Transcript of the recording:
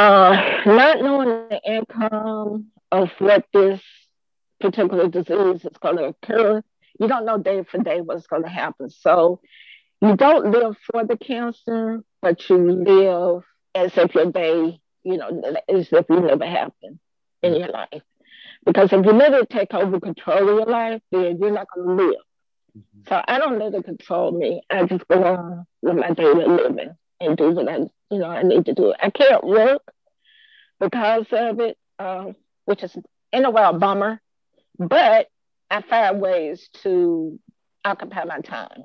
Uh, not knowing the income of what this particular disease is going to occur, you don't know day for day what's going to happen. So you don't live for the cancer, but you live as if your day, you know, as if you never happened in your life. Because if you let it take over control of your life, then you're not going to live. Mm-hmm. So I don't let it control me. I just go on with my daily living and do what I, you know, I need to do. I can't work because of it, uh, which is in a way a bummer. But I find ways to occupy my time.